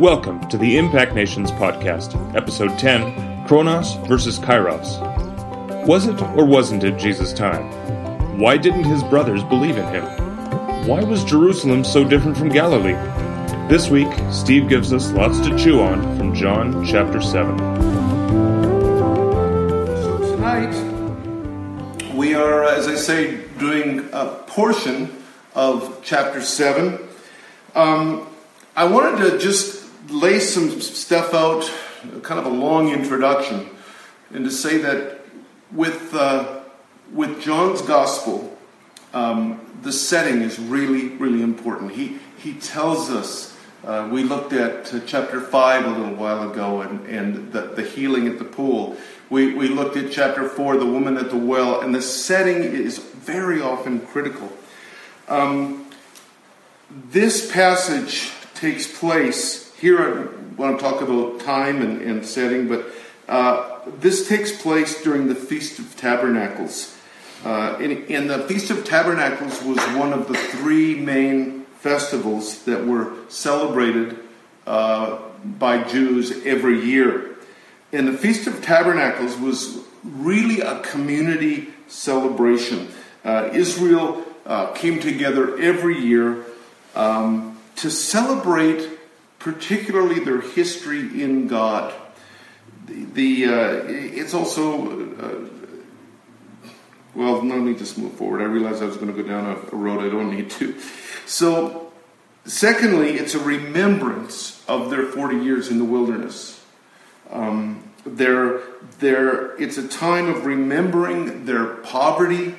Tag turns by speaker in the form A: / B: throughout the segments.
A: Welcome to the Impact Nations podcast, episode 10 Chronos versus Kairos. Was it or wasn't it Jesus' time? Why didn't his brothers believe in him? Why was Jerusalem so different from Galilee? This week, Steve gives us lots to chew on from John chapter 7.
B: So tonight, we are, uh, as I say, doing a portion of chapter 7. Um, I wanted to just lay some stuff out, kind of a long introduction, and to say that with, uh, with John's gospel, um, the setting is really, really important. He, he tells us, uh, we looked at uh, chapter 5 a little while ago and, and the, the healing at the pool. We, we looked at chapter 4, the woman at the well, and the setting is very often critical. Um, this passage takes place here I want to talk about time and, and setting, but uh, this takes place during the Feast of Tabernacles. Uh, and, and, the Feast of Tabernacles was one of the three main festivals that were celebrated uh, by Jews every year. And the Feast of Tabernacles was really a community celebration. Uh, Israel uh, came together every year um, to celebrate particularly their history in God. The, the uh, it's also uh, well. No need to move forward. I realized I was going to go down a, a road I don't need to. So, secondly, it's a remembrance of their forty years in the wilderness. Um, their, it's a time of remembering their poverty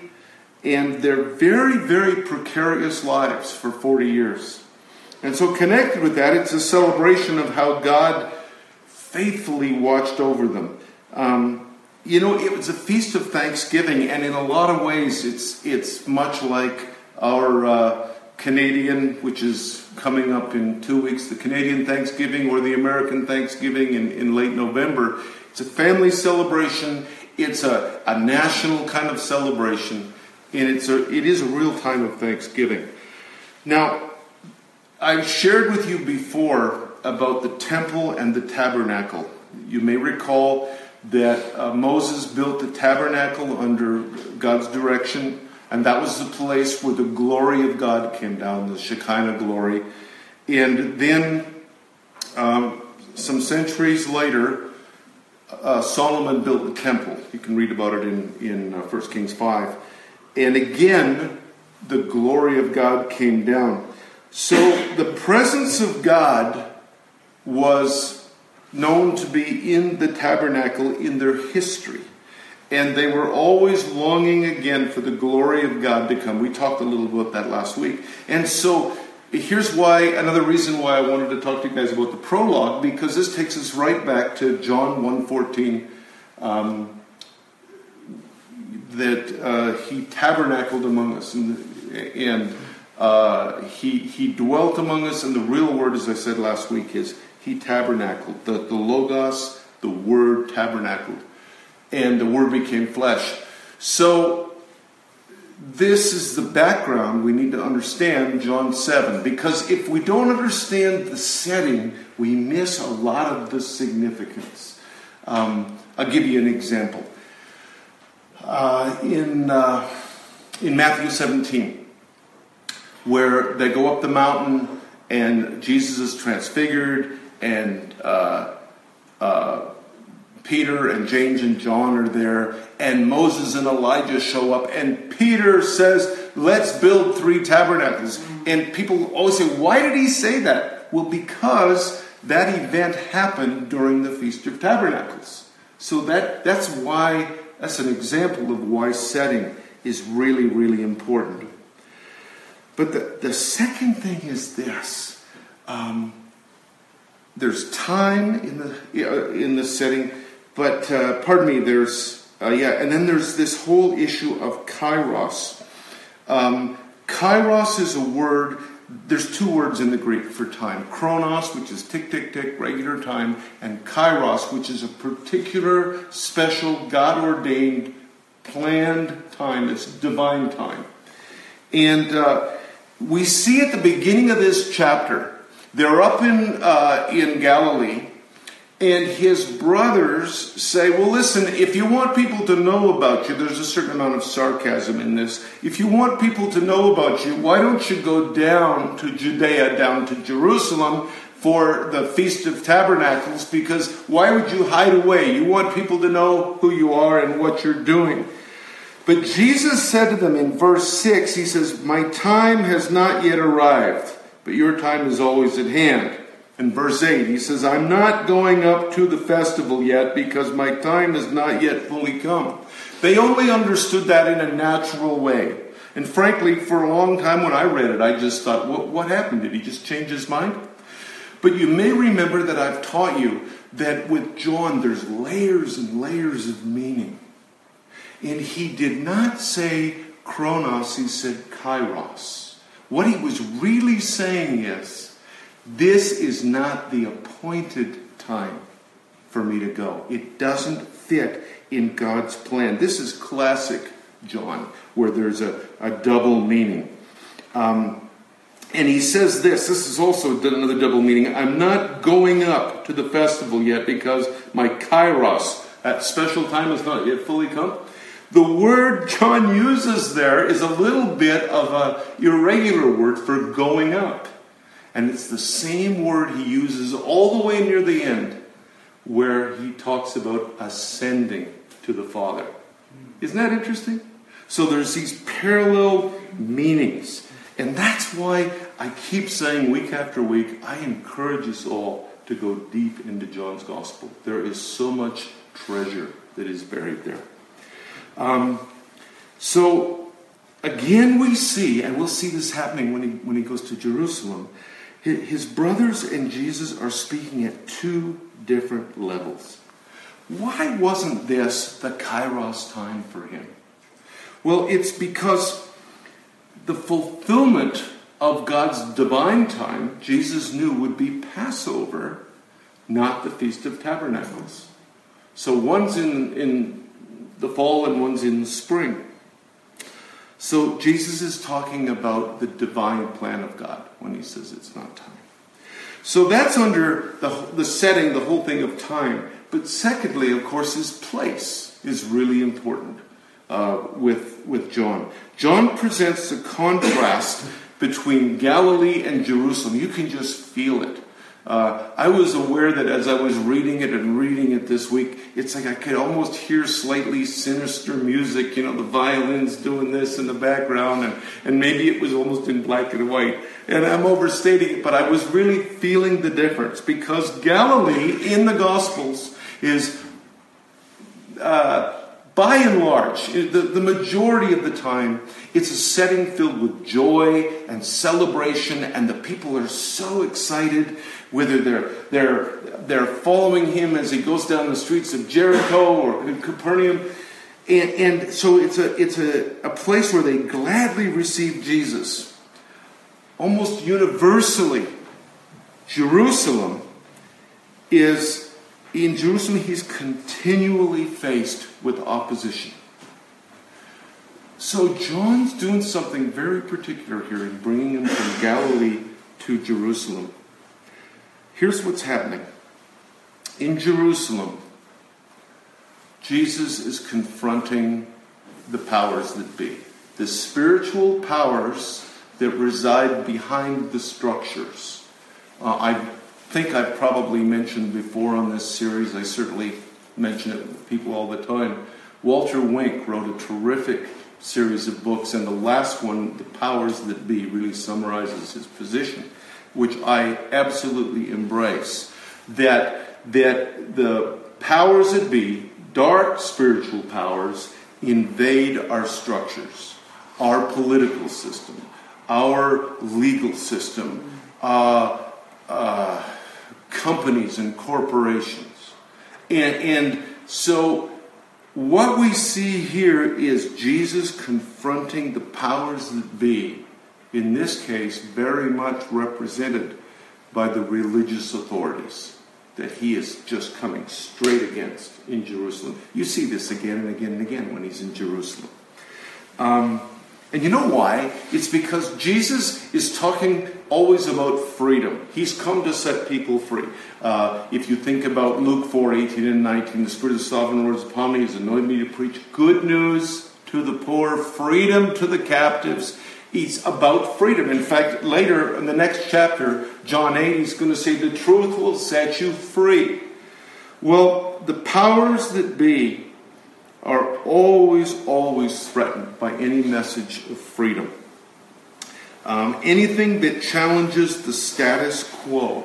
B: and their very, very precarious lives for 40 years. And so, connected with that, it's a celebration of how God faithfully watched over them. Um, you know, it was a feast of Thanksgiving, and in a lot of ways, it's it's much like our uh, Canadian, which is coming up in two weeks, the Canadian Thanksgiving or the American Thanksgiving in, in late November. It's a family celebration. It's a, a national kind of celebration, and it's a it is a real time of Thanksgiving. Now, I've shared with you before about the temple and the tabernacle. You may recall that uh, Moses built the tabernacle under God's direction, and that was the place where the glory of God came down, the Shekinah glory. And then, um, some centuries later, uh, Solomon built the temple. You can read about it in, in uh, 1 Kings 5. And again, the glory of God came down. So the presence of God was known to be in the tabernacle in their history. And they were always longing again for the glory of God to come. We talked a little about that last week. And so here's why another reason why I wanted to talk to you guys about the prologue, because this takes us right back to John 1.14. Um, that uh, he tabernacled among us. And, and uh, he, he dwelt among us, and the real word, as I said last week, is he tabernacled. The, the Logos, the word tabernacled. And the word became flesh. So, this is the background we need to understand John 7. Because if we don't understand the setting, we miss a lot of the significance. Um, I'll give you an example. Uh, in, uh, in Matthew 17, where they go up the mountain and Jesus is transfigured, and uh, uh, Peter and James and John are there, and Moses and Elijah show up, and Peter says, Let's build three tabernacles. And people always say, Why did he say that? Well, because that event happened during the Feast of Tabernacles. So that, that's why, that's an example of why setting is really, really important. But the, the second thing is this um, there's time in the, uh, in the setting, but uh, pardon me, there's, uh, yeah, and then there's this whole issue of kairos. Um, kairos is a word, there's two words in the Greek for time chronos, which is tick, tick, tick, regular time, and kairos, which is a particular, special, God ordained, planned time. It's divine time. And uh, we see at the beginning of this chapter They're up in, uh, in Galilee, and his brothers say, Well, listen, if you want people to know about you, there's a certain amount of sarcasm in this. If you want people to know about you, why don't you go down to Judea, down to Jerusalem for the Feast of Tabernacles? Because why would you hide away? You want people to know who you are and what you're doing. But Jesus said to them in verse 6, He says, My time has not yet arrived, but your time is always at hand. In verse 8, he says, I'm not going up to the festival yet because my time has not yet fully come. They only understood that in a natural way. And frankly, for a long time when I read it, I just thought, what, what happened? Did he just change his mind? But you may remember that I've taught you that with John, there's layers and layers of meaning. And he did not say chronos, he said kairos. What he was really saying is, this is not the appointed time for me to go. It doesn't fit in God's plan. This is classic John, where there's a, a double meaning. Um, and he says this this is also another double meaning. I'm not going up to the festival yet because my kairos, that special time, has not yet fully come. The word John uses there is a little bit of an irregular word for going up. And it's the same word he uses all the way near the end where he talks about ascending to the Father. Isn't that interesting? So there's these parallel meanings. And that's why I keep saying week after week, I encourage us all to go deep into John's Gospel. There is so much treasure that is buried there. Um, so again, we see, and we'll see this happening when he, when he goes to Jerusalem, his brothers and Jesus are speaking at two different levels. Why wasn't this the Kairos time for him? Well, it's because the fulfillment of God's divine time, Jesus knew would be Passover, not the Feast of Tabernacles. So one's in, in the fall and one's in the spring. So Jesus is talking about the divine plan of God when he says it's not time. So that's under the, the setting, the whole thing of time. But secondly, of course, his place is really important uh, with, with John. John presents a contrast between Galilee and Jerusalem. You can just feel it. Uh, I was aware that as I was reading it and reading it this week, it's like I could almost hear slightly sinister music, you know, the violins doing this in the background, and, and maybe it was almost in black and white. And I'm overstating it, but I was really feeling the difference because Galilee in the Gospels is. Uh, by and large, the, the majority of the time, it's a setting filled with joy and celebration, and the people are so excited whether they're, they're, they're following him as he goes down the streets of Jericho or Capernaum. And, and so it's, a, it's a, a place where they gladly receive Jesus. Almost universally, Jerusalem is, in Jerusalem, he's continually faced with opposition. So John's doing something very particular here in bringing him from Galilee to Jerusalem. Here's what's happening. In Jerusalem, Jesus is confronting the powers that be, the spiritual powers that reside behind the structures. Uh, I think I've probably mentioned before on this series, I certainly mention it with people all the time. Walter Wink wrote a terrific series of books, and the last one, The Powers That Be, really summarizes his position which I absolutely embrace, that, that the powers that be, dark spiritual powers, invade our structures, our political system, our legal system, uh, uh, companies and corporations. And, and so what we see here is Jesus confronting the powers that be in this case, very much represented by the religious authorities that he is just coming straight against in Jerusalem. You see this again and again and again when he's in Jerusalem. Um, and you know why? It's because Jesus is, talking always about freedom. He's come to set people free. Uh, if you think about Luke 4 18 and 19, the Spirit of the Sovereign Lord is upon me, He's anointed me to preach good news to the poor, freedom to the captives. It's about freedom. In fact, later in the next chapter, John 8, he's going to say, The truth will set you free. Well, the powers that be are always, always threatened by any message of freedom. Um, anything that challenges the status quo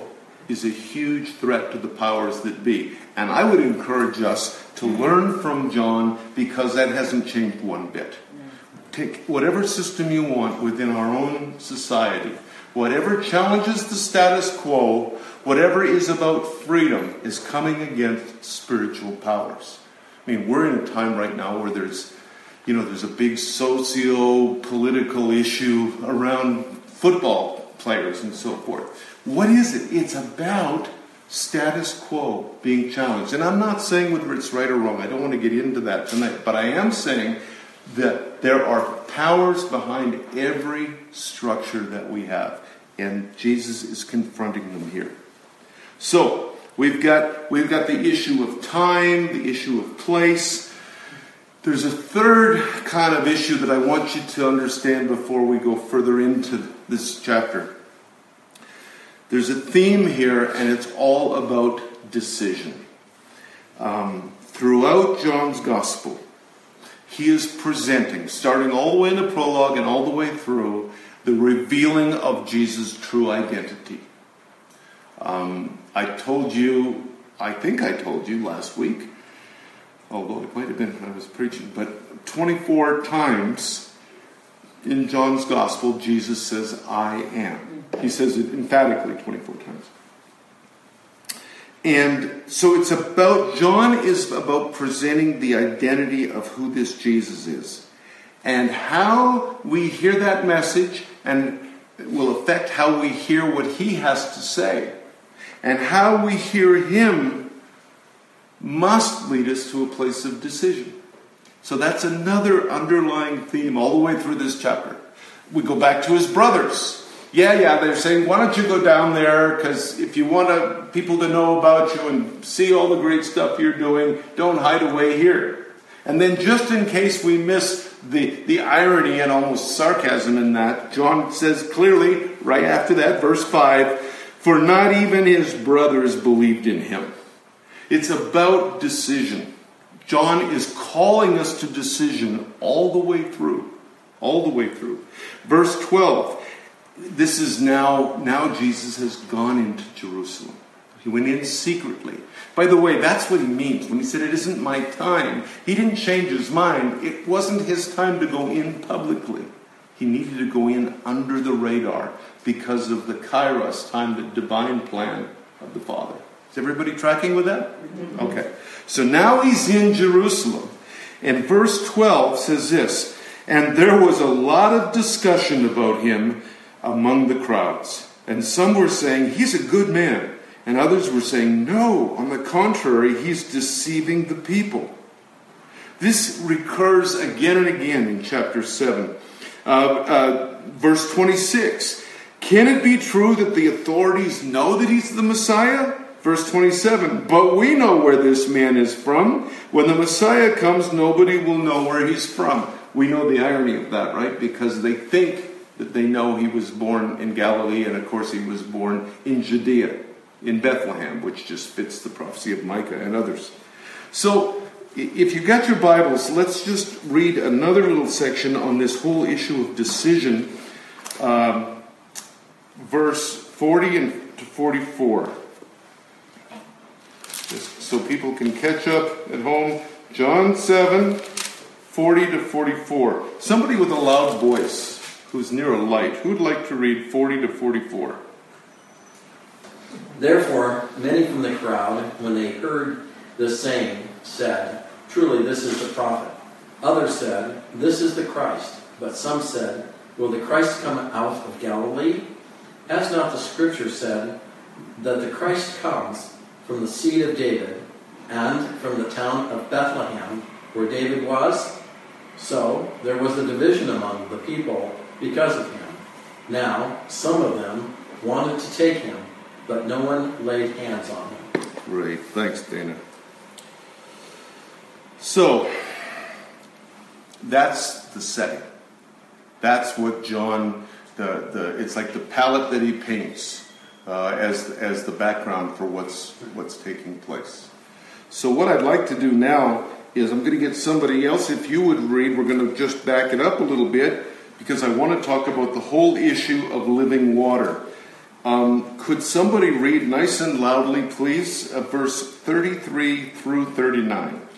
B: is a huge threat to the powers that be. And I would encourage us to learn from John because that hasn't changed one bit. Take whatever system you want within our own society, whatever challenges the status quo, whatever is about freedom, is coming against spiritual powers. I mean, we're in a time right now where there's, you know, there's a big socio-political issue around football players and so forth. What is it? It's about status quo being challenged. And I'm not saying whether it's right or wrong. I don't want to get into that tonight. But I am saying that there are powers behind every structure that we have. And Jesus is confronting them here. So, we've got, we've got the issue of time, the issue of place. There's a third kind of issue that I want you to understand before we go further into this chapter. There's a theme here, and it's all about decision. Um, throughout John's Gospel, he is presenting, starting all the way in the prologue and all the way through, the revealing of Jesus' true identity. Um, I told you, I think I told you last week, although it might have been when I was preaching, but 24 times in John's Gospel, Jesus says, I am. He says it emphatically 24 times. And so it's about, John is about presenting the identity of who this Jesus is. And how we hear that message and will affect how we hear what he has to say. And how we hear him must lead us to a place of decision. So that's another underlying theme all the way through this chapter. We go back to his brothers yeah, yeah, they're saying, why don't you go down there? Because if you want to, people to know about you and see all the great stuff you're doing, don't hide away here. And then, just in case we miss the, the irony and almost sarcasm in that, John says clearly, right after that, verse 5 For not even his brothers believed in him. It's about decision. John is calling us to decision all the way through. All the way through. Verse 12 this is now, now Jesus has gone into Jerusalem. He went in secretly. By the way, that's what he means when he said, It isn't my time. He didn't change his mind. It wasn't his time to go in publicly. He needed to go in under the radar because of the kairos time, the divine plan of the Father. Is everybody tracking with that? Okay. So now he's in Jerusalem. And verse 12 says this And there was a lot of discussion about him among the crowds. And some were saying, He's a good man. And others were saying, No, on the contrary, he's deceiving the people. This recurs again and again in chapter 7. Uh, uh, verse 26 Can it be true that the authorities know that he's the Messiah? Verse 27 But we know where this man is from. When the Messiah comes, nobody will know where he's from. We know the irony of that, right? Because they think that they know he was born in Galilee, and of course, he was born in Judea, in Bethlehem, which just fits the prophecy of Micah and others. So, if you've got your Bibles, let's just read another little section on this whole issue of decision, um, verse 40 and to 44. So people can catch up at home. John 7, 40 to 44. Somebody with a loud voice who's near a light. Who'd like to read 40 to 44?
C: Therefore, many from the crowd, when they heard the saying, said, Truly, this is the prophet. Others said, This is the Christ. But some said, Will the Christ come out of Galilee? Has not the scripture said that the Christ comes from the seed of David and from the town of Bethlehem, where David was? So there was a division among the people because of him. Now, some of them wanted to take him, but no one laid hands on him.
B: Great. Thanks, Dana. So, that's the setting. That's what John, the, the it's like the palette that he paints uh, as, as the background for what's, what's taking place. So, what I'd like to do now is I'm going to get somebody else, if you would read, we're going to just back it up a little bit because I want to talk about the whole issue of living water. Um, could somebody read nice and loudly, please, uh, verse 33 through 39?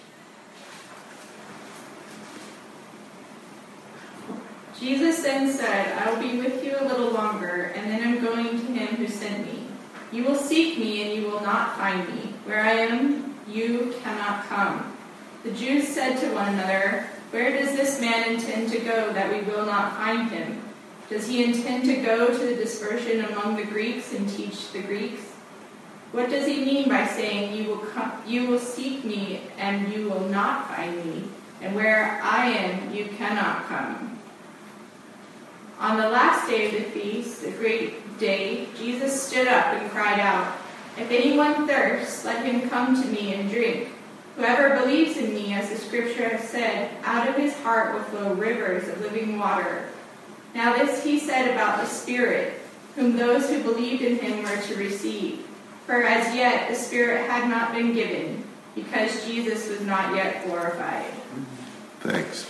D: Jesus then said, I will be with you a little longer, and then I'm going to him who sent me. You will seek me, and you will not find me. Where I am, you cannot come. The Jews said to one another, Where does this man intend to go that we will not find him? Does he intend to go to the dispersion among the Greeks and teach the Greeks? What does he mean by saying, You will, come, you will seek me, and you will not find me? And where I am, you cannot come. On the last day of the feast, the great day, Jesus stood up and cried out, If anyone thirsts, let him come to me and drink. Whoever believes in me, as the scripture has said, out of his heart will flow rivers of living water. Now this he said about the Spirit, whom those who believed in him were to receive. For as yet the Spirit had not been given, because Jesus was not yet glorified.
B: Thanks.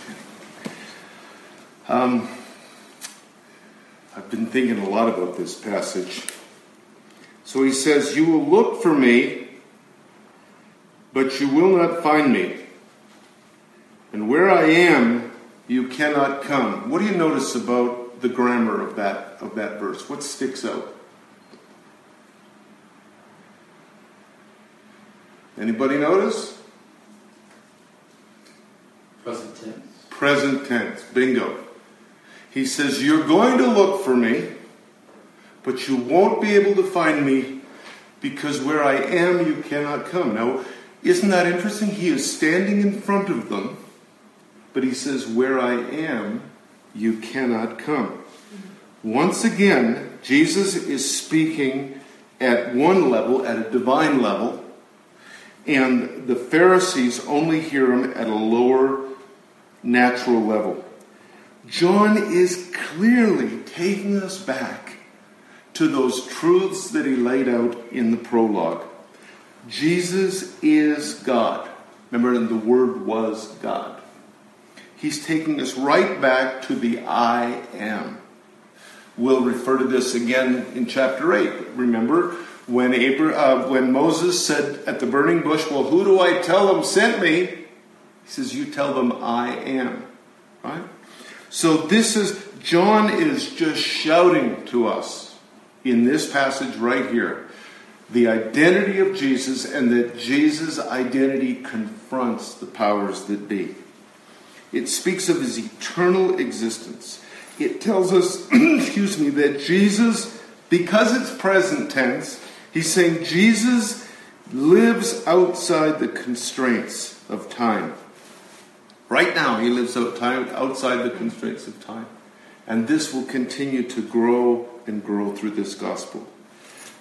B: Um, I've been thinking a lot about this passage. So he says, You will look for me, but you will not find me. And where I am, you cannot come. What do you notice about the grammar of that, of that verse? What sticks out? Anybody notice?
C: Present tense.
B: Present tense. Bingo. He says, You're going to look for me, but you won't be able to find me because where I am, you cannot come. Now, isn't that interesting? He is standing in front of them, but he says, Where I am, you cannot come. Once again, Jesus is speaking at one level, at a divine level, and the Pharisees only hear him at a lower natural level. John is clearly taking us back to those truths that he laid out in the prologue. Jesus is God. Remember, the Word was God. He's taking us right back to the I am. We'll refer to this again in chapter 8. Remember when, Abraham, uh, when Moses said at the burning bush, Well, who do I tell them sent me? He says, You tell them I am. Right? So this is, John is just shouting to us in this passage right here the identity of Jesus and that Jesus' identity confronts the powers that be. It speaks of his eternal existence. It tells us, excuse me, that Jesus, because it's present tense, he's saying Jesus lives outside the constraints of time. Right now, he lives outside the constraints of time. And this will continue to grow and grow through this gospel.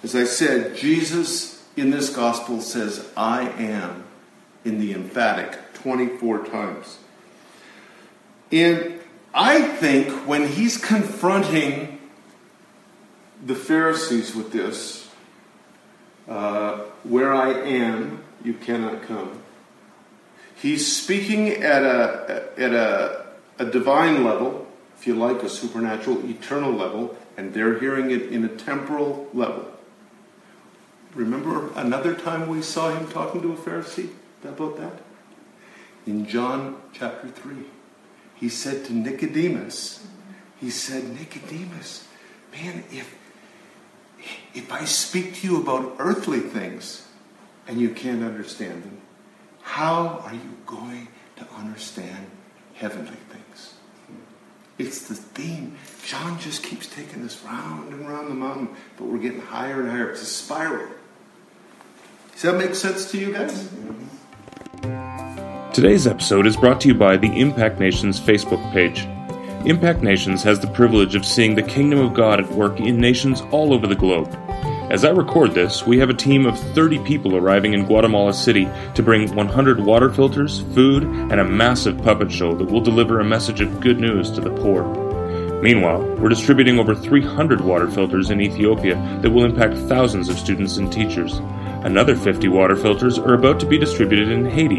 B: As I said, Jesus in this gospel says, I am, in the emphatic 24 times. And I think when he's confronting the Pharisees with this, uh, where I am, you cannot come. He's speaking at a, at a, a divine level, if you like, a supernatural, eternal level, and they're hearing it in a temporal level. Remember another time we saw him talking to a Pharisee about that? In John chapter 3. He said to Nicodemus, he said, Nicodemus, man, if, if I speak to you about earthly things and you can't understand them, how are you going to understand heavenly things? It's the theme. John just keeps taking us round and round the mountain, but we're getting higher and higher. It's a spiral. Does that make sense to you guys? Mm-hmm.
A: Today's episode is brought to you by the Impact Nations Facebook page. Impact Nations has the privilege of seeing the kingdom of God at work in nations all over the globe. As I record this, we have a team of 30 people arriving in Guatemala City to bring 100 water filters, food, and a massive puppet show that will deliver a message of good news to the poor. Meanwhile, we're distributing over 300 water filters in Ethiopia that will impact thousands of students and teachers. Another 50 water filters are about to be distributed in Haiti.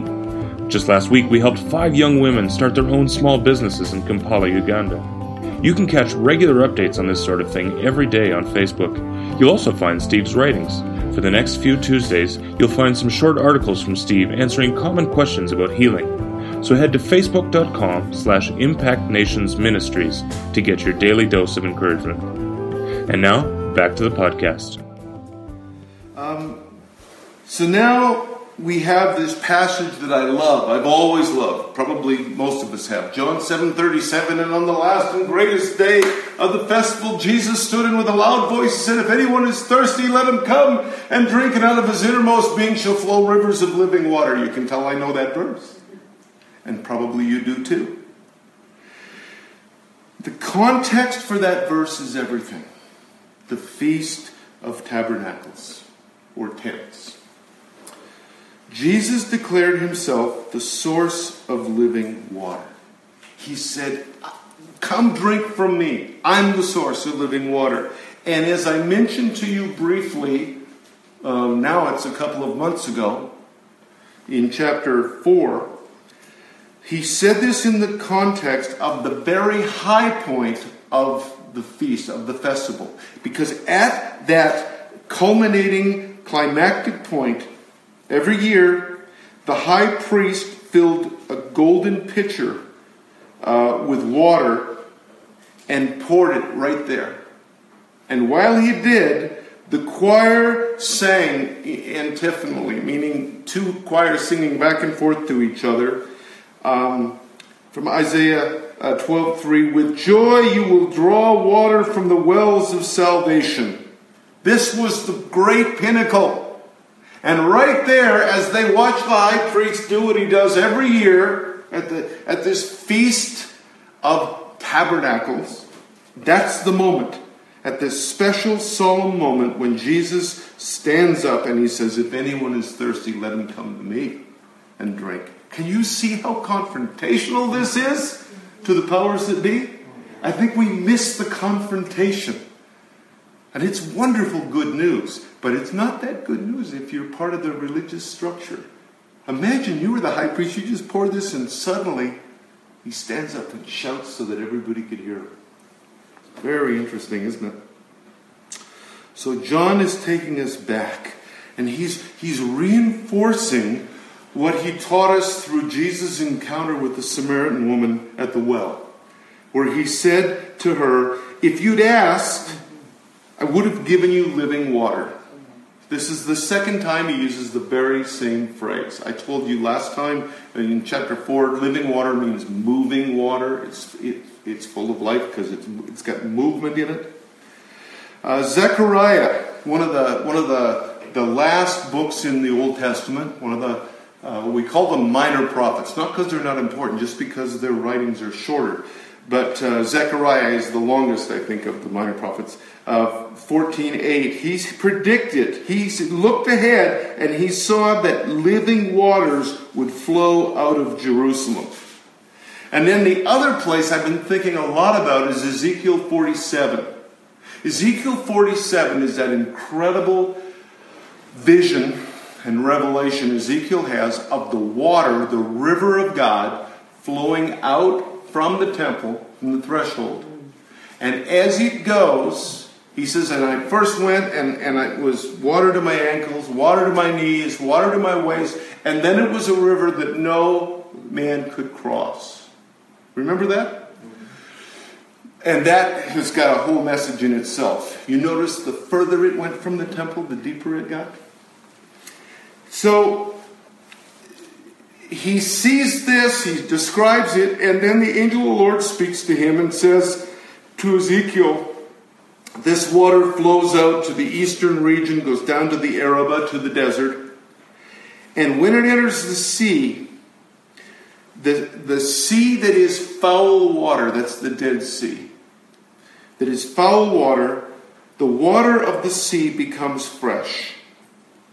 A: Just last week, we helped five young women start their own small businesses in Kampala, Uganda. You can catch regular updates on this sort of thing every day on Facebook. You'll also find Steve's writings. For the next few Tuesdays, you'll find some short articles from Steve answering common questions about healing. So head to facebook.com slash impactnationsministries to get your daily dose of encouragement. And now, back to the podcast.
B: Um, so now we have this passage that I love. I've always loved. Probably most of us have. John 7:37 and on the last and greatest day of the festival Jesus stood and with a loud voice said if anyone is thirsty let him come and drink and out of his innermost being shall flow rivers of living water. You can tell I know that verse. And probably you do too. The context for that verse is everything. The feast of tabernacles or tents. Jesus declared himself the source of living water. He said, Come drink from me. I'm the source of living water. And as I mentioned to you briefly, um, now it's a couple of months ago, in chapter 4, he said this in the context of the very high point of the feast, of the festival. Because at that culminating climactic point, every year, the high priest filled a golden pitcher uh, with water and poured it right there. And while he did, the choir sang antiphonally, meaning two choirs singing back and forth to each other. Um, from Isaiah uh, 12:3, with joy you will draw water from the wells of salvation. This was the great pinnacle. And right there, as they watch the high priest do what he does every year at, the, at this feast of tabernacles, that's the moment. At this special, solemn moment when Jesus stands up and he says, If anyone is thirsty, let him come to me and drink. Can you see how confrontational this is to the powers that be? I think we miss the confrontation. And it's wonderful good news, but it's not that good news if you're part of the religious structure. Imagine you were the high priest, you just pour this, and suddenly he stands up and shouts so that everybody could hear him. Very interesting, isn't it? So John is taking us back, and he's, he's reinforcing what he taught us through Jesus' encounter with the Samaritan woman at the well, where he said to her, If you'd asked, I would have given you living water. This is the second time he uses the very same phrase. I told you last time in chapter 4, living water means moving water. It's, it, it's full of life because it's, it's got movement in it. Uh, Zechariah, one of the, one of the, the last books in the Old Testament, one of the uh, we call them minor prophets, not because they're not important, just because their writings are shorter. But uh, Zechariah is the longest, I think, of the minor prophets. Uh, 14.8, he predicted, he looked ahead, and he saw that living waters would flow out of Jerusalem. And then the other place I've been thinking a lot about is Ezekiel 47. Ezekiel 47 is that incredible vision and revelation Ezekiel has of the water, the river of God, flowing out from the temple, from the threshold. And as it goes, he says, and I first went and, and it was water to my ankles, water to my knees, water to my waist, and then it was a river that no man could cross. Remember that? And that has got a whole message in itself. You notice the further it went from the temple, the deeper it got? So he sees this, he describes it, and then the angel of the Lord speaks to him and says to Ezekiel, This water flows out to the eastern region, goes down to the Arabah, to the desert, and when it enters the sea, the, the sea that is foul water, that's the Dead Sea, that is foul water, the water of the sea becomes fresh.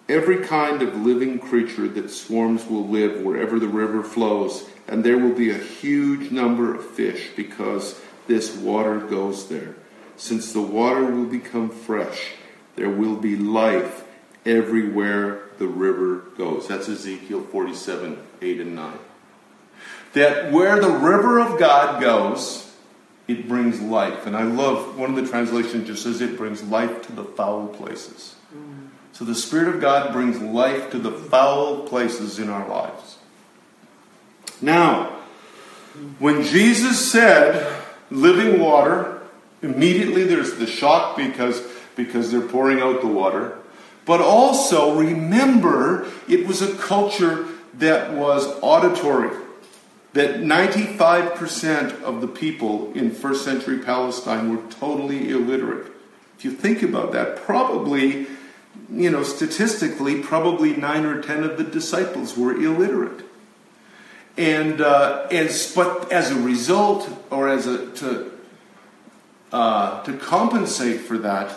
B: Every kind of living creature that swarms will live wherever the river flows, and there will be a huge number of fish because this water goes there. Since the water will become fresh, there will be life everywhere the river goes. That's Ezekiel 47 8 and 9. That where the river of God goes, it brings life. And I love one of the translations just says it brings life to the foul places. Mm. So the Spirit of God brings life to the foul places in our lives. Now, when Jesus said living water, immediately there's the shock because, because they're pouring out the water. But also remember, it was a culture that was auditory. That 95% of the people in first century Palestine were totally illiterate. If you think about that, probably, you know, statistically, probably 9 or 10 of the disciples were illiterate. And, uh, as, but as a result, or as a, to, uh, to compensate for that,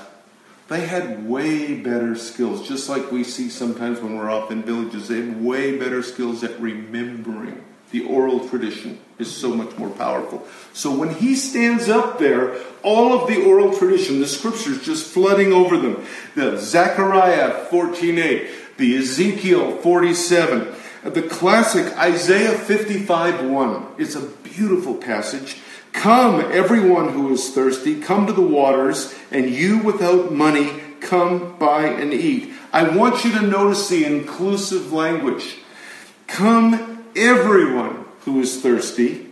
B: they had way better skills, just like we see sometimes when we're off in villages. They have way better skills at remembering. The oral tradition is so much more powerful. So when he stands up there, all of the oral tradition, the scriptures just flooding over them. The Zechariah 14:8, the Ezekiel 47, the classic Isaiah 55:1. It's a beautiful passage. Come, everyone who is thirsty, come to the waters, and you without money, come buy and eat. I want you to notice the inclusive language. Come, everyone who is thirsty.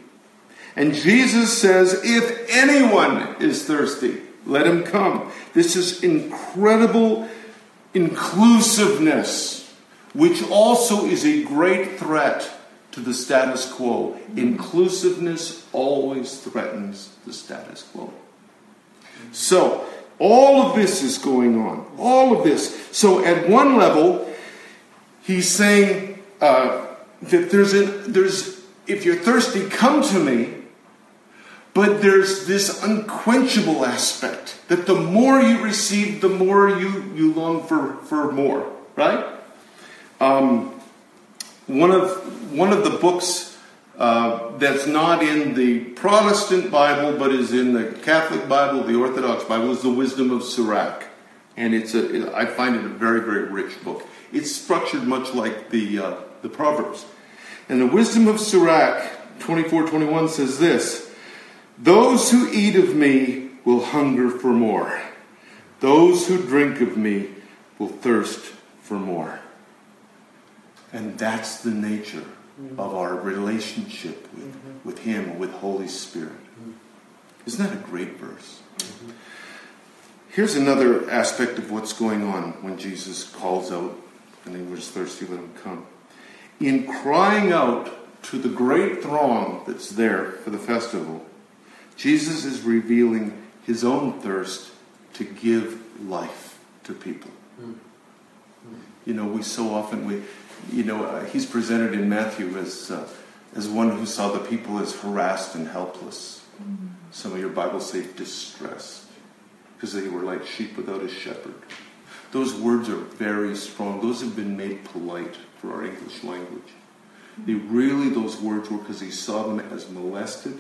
B: And Jesus says, if anyone is thirsty, let him come. This is incredible inclusiveness, which also is a great threat to the status quo. Inclusiveness always threatens the status quo. So, all of this is going on. All of this. So, at one level, he's saying uh, that there's a, there's if you're thirsty, come to me. But there's this unquenchable aspect that the more you receive, the more you, you long for, for more, right? Um, one of one of the books uh, that's not in the Protestant Bible but is in the Catholic Bible, the Orthodox Bible, is the Wisdom of Sirach, and it's a I find it a very very rich book. It's structured much like the uh, the Proverbs, and the Wisdom of Sirach 24:21 says this: "Those who eat of me will hunger for more; those who drink of me will thirst for more." And that's the nature of our relationship with, mm-hmm. with Him, with Holy Spirit. Mm-hmm. Isn't that a great verse? Mm-hmm. Here's another aspect of what's going on when Jesus calls out, and he was thirsty, let him come. In crying out to the great throng that's there for the festival, Jesus is revealing his own thirst to give life to people. You know, we so often we you know, uh, he's presented in Matthew as, uh, as one who saw the people as harassed and helpless. Mm-hmm. Some of your Bibles say distressed, because they were like sheep without a shepherd. Those words are very strong. Those have been made polite for our English language. They really, those words were because he saw them as molested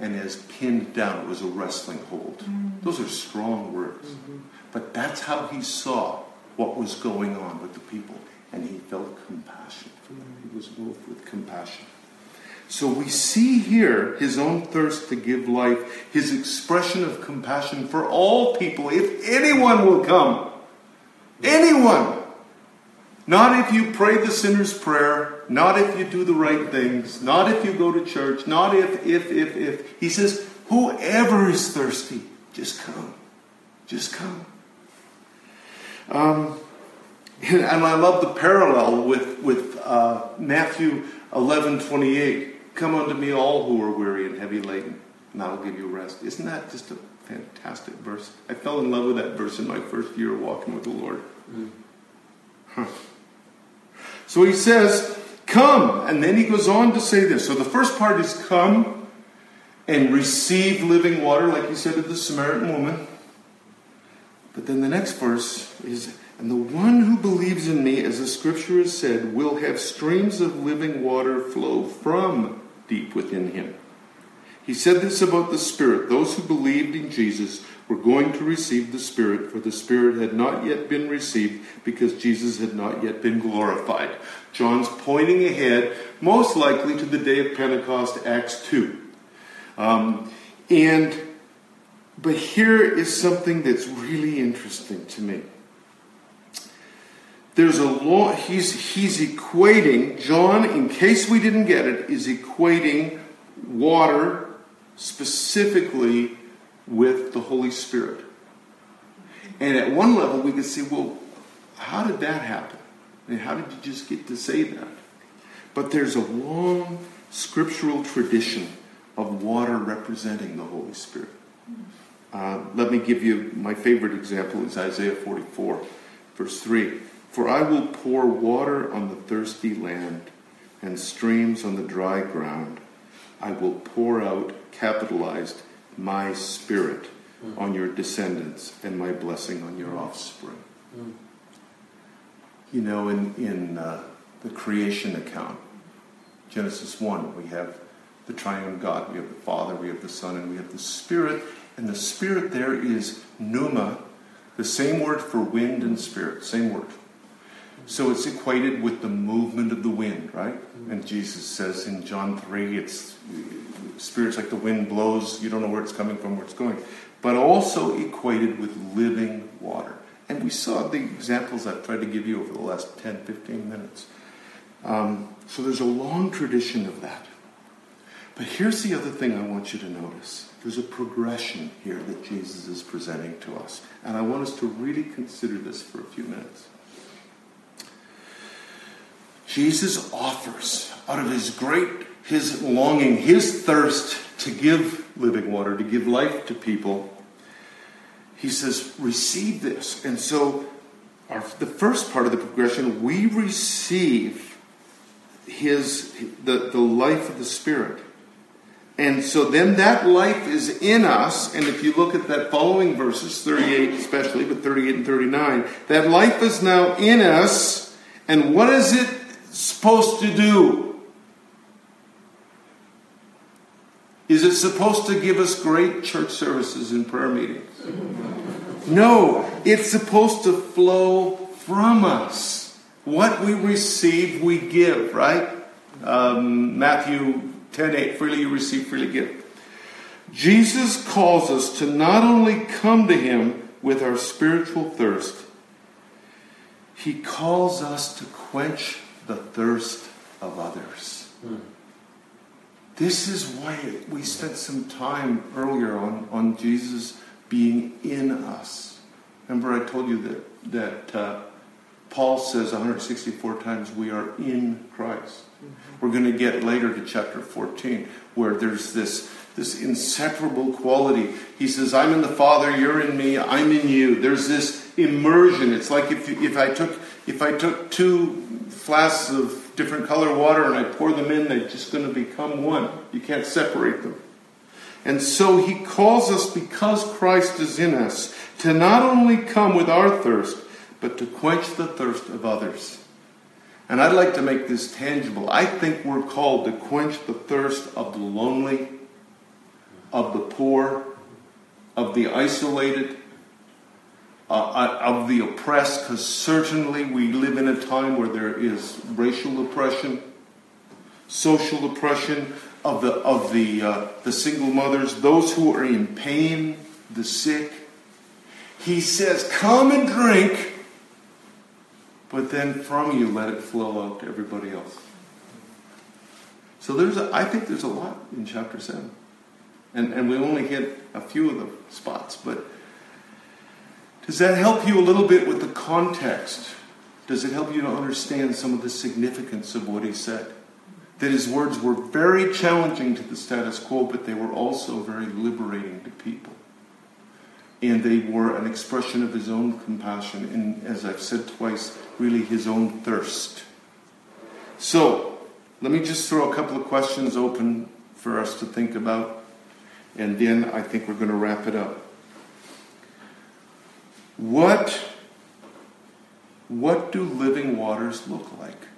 B: and as pinned down. It was a wrestling hold. Mm-hmm. Those are strong words. Mm-hmm. But that's how he saw what was going on with the people and he felt compassion for them. He was moved with compassion. So we see here his own thirst to give life, his expression of compassion for all people. If anyone will come, anyone. Not if you pray the sinner's prayer, not if you do the right things, not if you go to church, not if, if, if, if. He says, whoever is thirsty, just come. Just come. Um, and I love the parallel with, with uh, Matthew 11 28. Come unto me, all who are weary and heavy laden, and I will give you rest. Isn't that just a fantastic verse? I fell in love with that verse in my first year of walking with the Lord. Mm. Huh. So he says, Come. And then he goes on to say this. So the first part is come and receive living water, like he said to the Samaritan woman. But then the next verse is, and the one who believes in me, as the scripture has said, will have streams of living water flow from deep within him. He said this about the Spirit. Those who believed in Jesus were going to receive the Spirit, for the Spirit had not yet been received because Jesus had not yet been glorified. John's pointing ahead, most likely to the day of Pentecost, Acts 2. Um, and but here is something that's really interesting to me. There's a law, he's, he's equating, John, in case we didn't get it, is equating water specifically with the Holy Spirit. And at one level, we could say, well, how did that happen? How did you just get to say that? But there's a long scriptural tradition of water representing the Holy Spirit. Uh, let me give you my favorite example is Isaiah 44, verse 3. For I will pour water on the thirsty land and streams on the dry ground. I will pour out, capitalized, my spirit mm. on your descendants and my blessing on your offspring. Mm. You know, in, in uh, the creation account, Genesis 1, we have the triune God. We have the Father, we have the Son, and we have the Spirit. And the Spirit there is pneuma, the same word for wind and spirit, same word. So it's equated with the movement of the wind, right? And Jesus says in John 3, it's spirits like the wind blows, you don't know where it's coming from, where it's going. But also equated with living water. And we saw the examples I've tried to give you over the last 10, 15 minutes. Um, so there's a long tradition of that. But here's the other thing I want you to notice there's a progression here that Jesus is presenting to us. And I want us to really consider this for a few minutes. Jesus offers, out of his great, his longing, his thirst to give living water, to give life to people, he says, receive this. And so, our, the first part of the progression, we receive his the, the life of the Spirit. And so then that life is in us. And if you look at that following verses, 38 especially, but 38 and 39, that life is now in us. And what is it supposed to do? Is it supposed to give us great church services and prayer meetings? No, it's supposed to flow from us. What we receive, we give, right? Um, Matthew 10 8, freely you receive, freely give. Jesus calls us to not only come to Him with our spiritual thirst, He calls us to quench the thirst of others. Hmm. This is why we spent some time earlier on, on Jesus being in us. Remember, I told you that, that uh, Paul says 164 times we are in Christ. We're going to get later to chapter 14 where there's this this inseparable quality. He says, "I'm in the Father, you're in me, I'm in you." There's this immersion. It's like if if I took if I took two flasks of different color water and I pour them in, they're just going to become one. You can't separate them. And so he calls us because Christ is in us to not only come with our thirst, but to quench the thirst of others. And I'd like to make this tangible. I think we're called to quench the thirst of the lonely, of the poor, of the isolated, uh, uh of the oppressed, because certainly we live in a time where there is racial oppression, social oppression, of the, of the, uh, the single mothers, those who are in pain, the sick. He says, Come and drink but then from you let it flow out to everybody else. So there's, a, I think there's a lot in chapter seven, and and we only hit a few of the spots. But does that help you a little bit with the context? Does it help you to understand some of the significance of what he said? That his words were very challenging to the status quo, but they were also very liberating to people and they were an expression of his own compassion and, as I've said twice, really his own thirst. So, let me just throw a couple of questions open for us to think about, and then I think we're going to wrap it up. What, what do living waters look like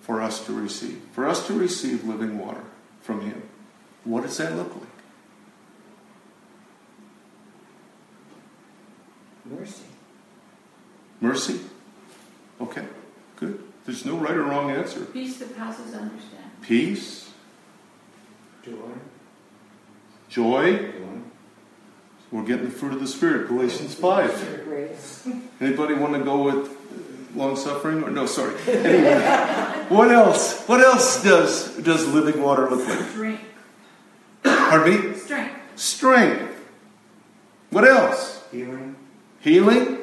B: for us to receive? For us to receive living water from Him, what does that look like?
E: Mercy.
B: Mercy? Okay, good. There's no right or wrong answer.
D: Peace that passes understanding.
B: Peace,
E: Joy.
B: joy.
E: Joy.
B: We're getting the fruit of the Spirit, Galatians 5. Anybody want to go with long suffering? Or no, sorry. Anyway, what else? What else does does living water look like?
D: Strength.
B: Pardon me?
D: Strength.
B: Strength. What else?
E: Healing.
B: Healing,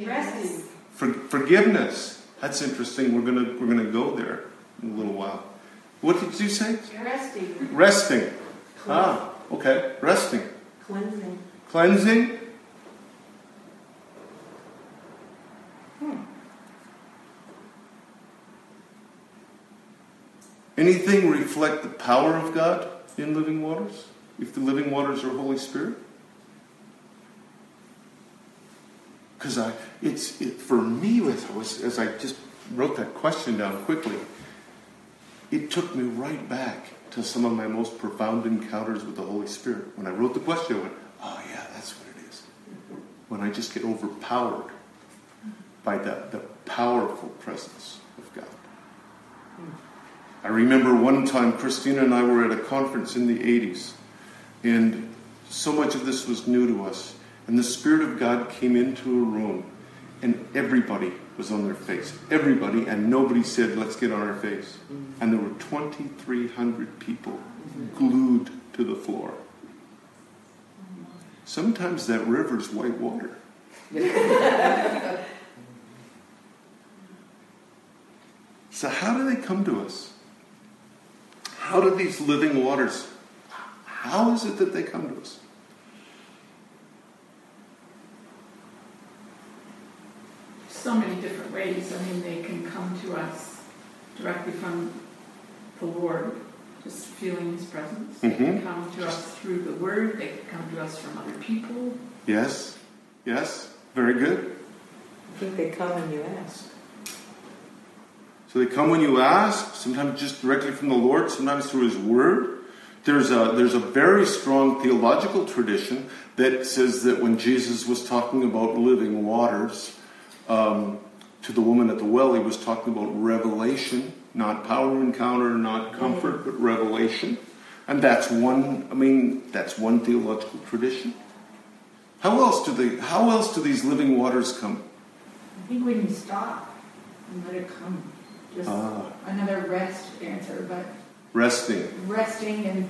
D: Rest.
B: For, forgiveness. That's interesting. We're gonna we're gonna go there in a little while. What did you say?
D: Resting.
B: Resting. Ah, okay. Resting.
E: Cleansing.
B: Cleansing. Hmm. Anything reflect the power of God in living waters? If the living waters are Holy Spirit? Because I, it's it, for me as as I just wrote that question down quickly. It took me right back to some of my most profound encounters with the Holy Spirit. When I wrote the question, I went, "Oh yeah, that's what it is." When I just get overpowered by the, the powerful presence of God. I remember one time Christina and I were at a conference in the 80s, and so much of this was new to us. And the Spirit of God came into a room, and everybody was on their face. Everybody, and nobody said, Let's get on our face. Mm-hmm. And there were 2,300 people glued to the floor. Mm-hmm. Sometimes that river's white water. So, how do they come to us? How do these living waters, how is it that they come to us?
D: So many ways. I mean, they can come to us directly from the Lord, just feeling His presence. They can come to us through the Word. They can come to us from other people.
B: Yes, yes, very good.
E: I think they come when you ask.
B: So they come when you ask, sometimes just directly from the Lord, sometimes through His Word. There's a, there's a very strong theological tradition that says that when Jesus was talking about living waters um, to the woman at the well, he was talking about revelation, not power encounter, not comfort, but revelation. And that's one, I mean, that's one theological tradition. How else do they, how else do these living waters come?
F: I think when you stop and let it come, just
B: Ah.
F: another rest answer, but
B: Resting.
F: resting and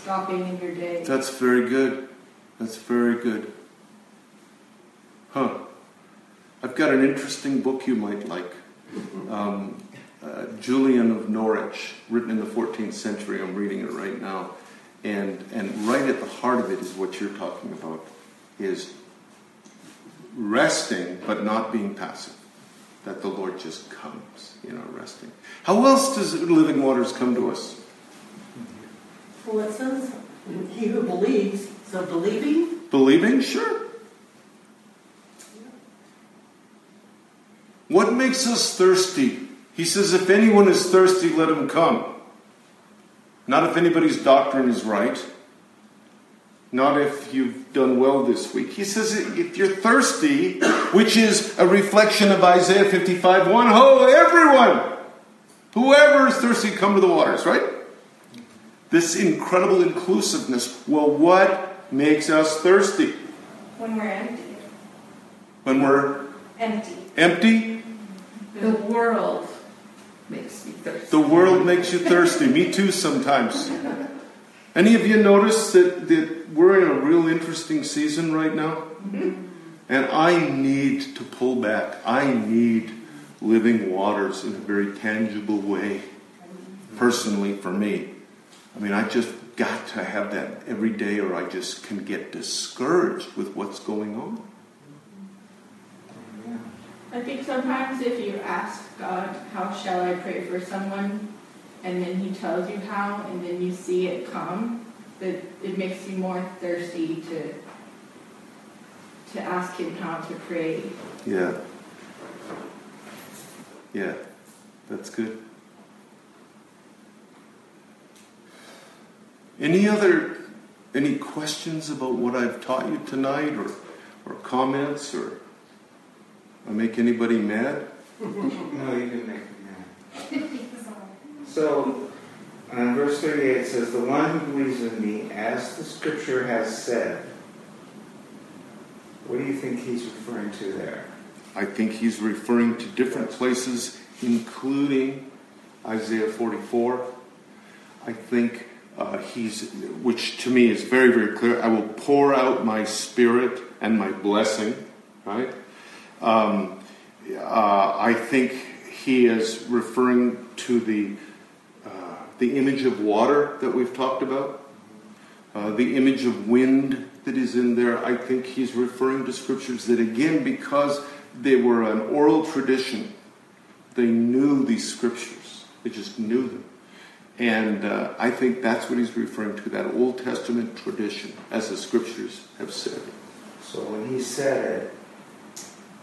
F: stopping in your day.
B: That's very good. That's very good. Huh. I've got an interesting book you might like. Um, uh, Julian of Norwich, written in the 14th century. I'm reading it right now. And, and right at the heart of it is what you're talking about, is resting but not being passive. That the Lord just comes, you know, resting. How else does living waters come to us?
E: Well, it says, he who believes, so believing,
B: Believing? Sure. What makes us thirsty? He says, if anyone is thirsty, let him come. Not if anybody's doctrine is right. Not if you've done well this week. He says, if you're thirsty, which is a reflection of Isaiah 55 1, ho, everyone! Whoever is thirsty, come to the waters, right? This incredible inclusiveness. Well, what makes us thirsty?
F: When we're empty.
B: When we're
F: Empty.
B: Empty,
D: The world makes me thirsty.
B: the world makes you thirsty. Me too, sometimes. Any of you notice that, that we're in a real interesting season right now? Mm-hmm. And I need to pull back. I need living waters in a very tangible way, personally, for me. I mean, I just got to have that every day, or I just can get discouraged with what's going on.
D: I think sometimes if you ask God, how shall I pray for someone, and then he tells you how, and then you see it come, that it makes you more thirsty to to ask him how to pray.
B: Yeah. Yeah. That's good. Any other any questions about what I've taught you tonight or or comments or I make anybody mad?
G: No, you didn't make me mad. So, uh, verse 38 says, The one who believes in me, as the scripture has said. What do you think he's referring to there?
B: I think he's referring to different places, including Isaiah 44. I think uh, he's, which to me is very, very clear. I will pour out my spirit and my blessing, right? Um, uh, I think he is referring to the uh, the image of water that we've talked about, uh, the image of wind that is in there. I think he's referring to scriptures that, again, because they were an oral tradition, they knew these scriptures. They just knew them. And uh, I think that's what he's referring to, that Old Testament tradition, as the scriptures have said.
G: So when he said it,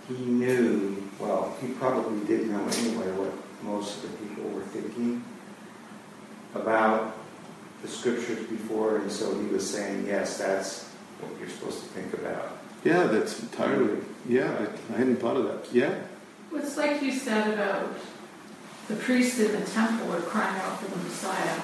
G: he knew, well, he probably did know anyway what most of the people were thinking about the scriptures before, and so he was saying, yes, that's what you're supposed to think about.
B: Yeah, that's entirely, yeah, I, I hadn't thought of that. Yeah.
F: Well, It's like you said about the priests in the temple are crying out for the Messiah,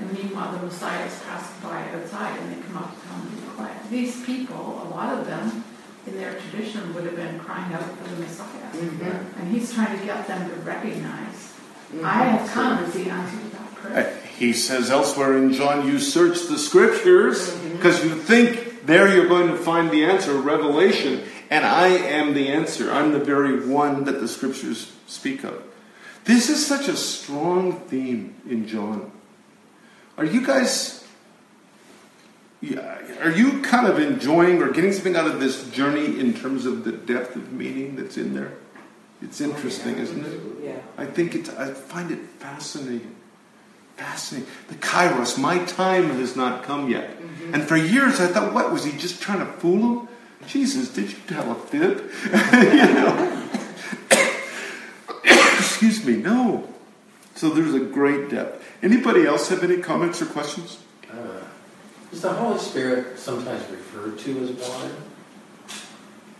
F: and meanwhile the Messiah is passing by outside, and they come up to tell him to be quiet. These people, a lot of them, in their tradition, would have been crying out for the Messiah, mm-hmm. and he's trying to get them to recognize, mm-hmm. I have come as the answer to that
B: Uh,
F: prayer.
B: He says elsewhere in John, you search the scriptures mm-hmm. because you think there you're going to find the answer, revelation, and I am the answer. I'm the very one that the scriptures speak of. This is such a strong theme in John. Are you guys, yeah, are you kind of enjoying or getting something out of this journey in terms of the depth of meaning that's in there? It's interesting, oh, isn't it?
E: Yeah.
B: I think it. I find it fascinating. Fascinating. The Kairos, my time has not come yet. Mm-hmm. And for years I thought, what was he just trying to fool him? Jesus, did you tell a fib? you know. Excuse me. No. So there's a great depth. Anybody else have any comments or questions?
C: Is the Holy Spirit sometimes referred to as water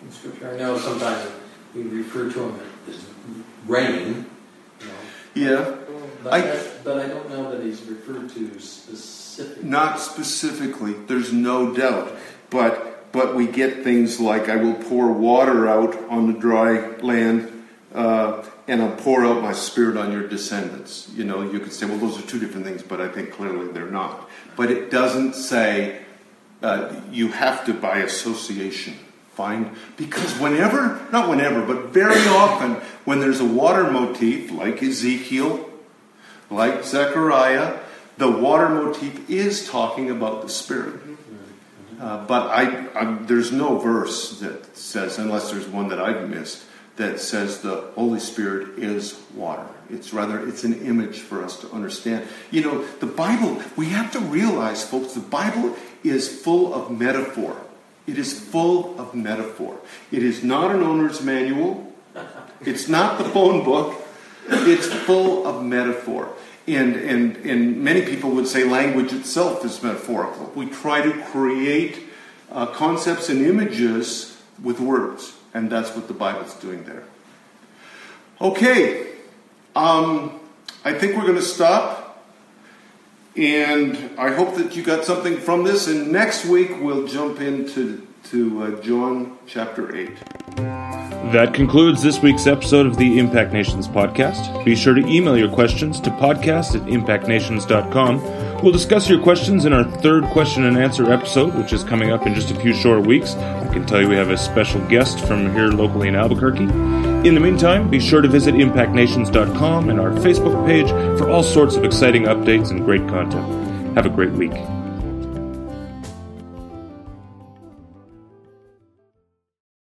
C: in Scripture? I know sometimes we refer to him as rain, you know,
B: Yeah.
C: but,
B: I-
C: but I don't know that he's referred to specifically.
B: Not specifically, there's no doubt. But but we get things like I will pour water out on the dry land, uh, and I'll pour out my spirit on your descendants. You know, you could say, well, those are two different things, but I think clearly they're not. But it doesn't say uh, you have to by association find because whenever, not whenever, but very often when there's a water motif like Ezekiel like Zechariah, the water motif is talking about the Spirit. Uh, but I, I, there's no verse that says, unless there's one that I've missed, that says the Holy Spirit is water. It's rather, it's an image for us to understand. You know, the Bible, we have to realize, folks, the Bible is full of metaphor. It is full of metaphor. It is not an owner's manual. It's not the phone book. It's full of metaphor. And, and, and many people would say language itself is metaphorical. We try to create uh, concepts and images with words, and that's what the Bible's doing there. Okay, um, I think we're going to stop. And I hope that you got something from this. And next week we'll jump into to uh, John chapter 8.
A: That concludes this week's episode of the Impact Nations podcast. Be sure to email your questions to podcast at impactnations.com. We'll discuss your questions in our third question and answer episode, which is coming up in just a few short weeks. I can tell you we have a special guest from here locally in Albuquerque. In the meantime, be sure to visit impactnations.com and our Facebook page for all sorts of exciting updates and great content. Have a great week.